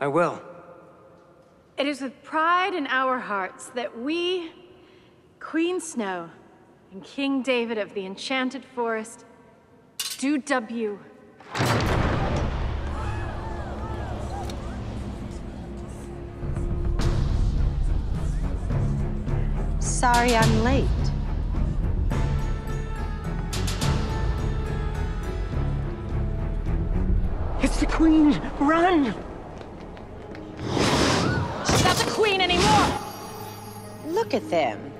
I will. It is with pride in our hearts that we, Queen Snow, and King David of the Enchanted Forest, do dub you Sorry I'm late. It's the Queen! Run! Look at them,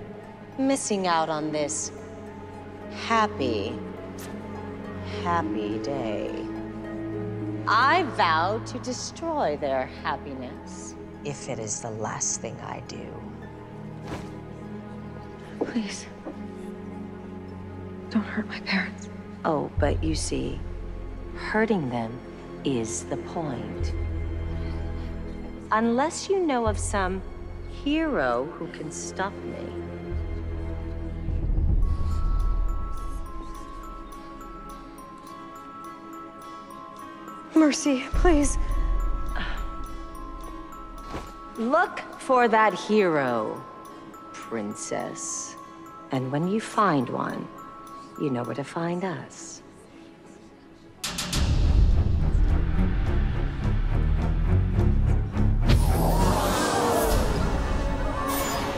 missing out on this happy, happy day. I vow to destroy their happiness if it is the last thing I do. Please. Don't hurt my parents. Oh, but you see, hurting them is the point. Unless you know of some hero who can stop me. Mercy, please. Look for that hero, princess. And when you find one, you know where to find us.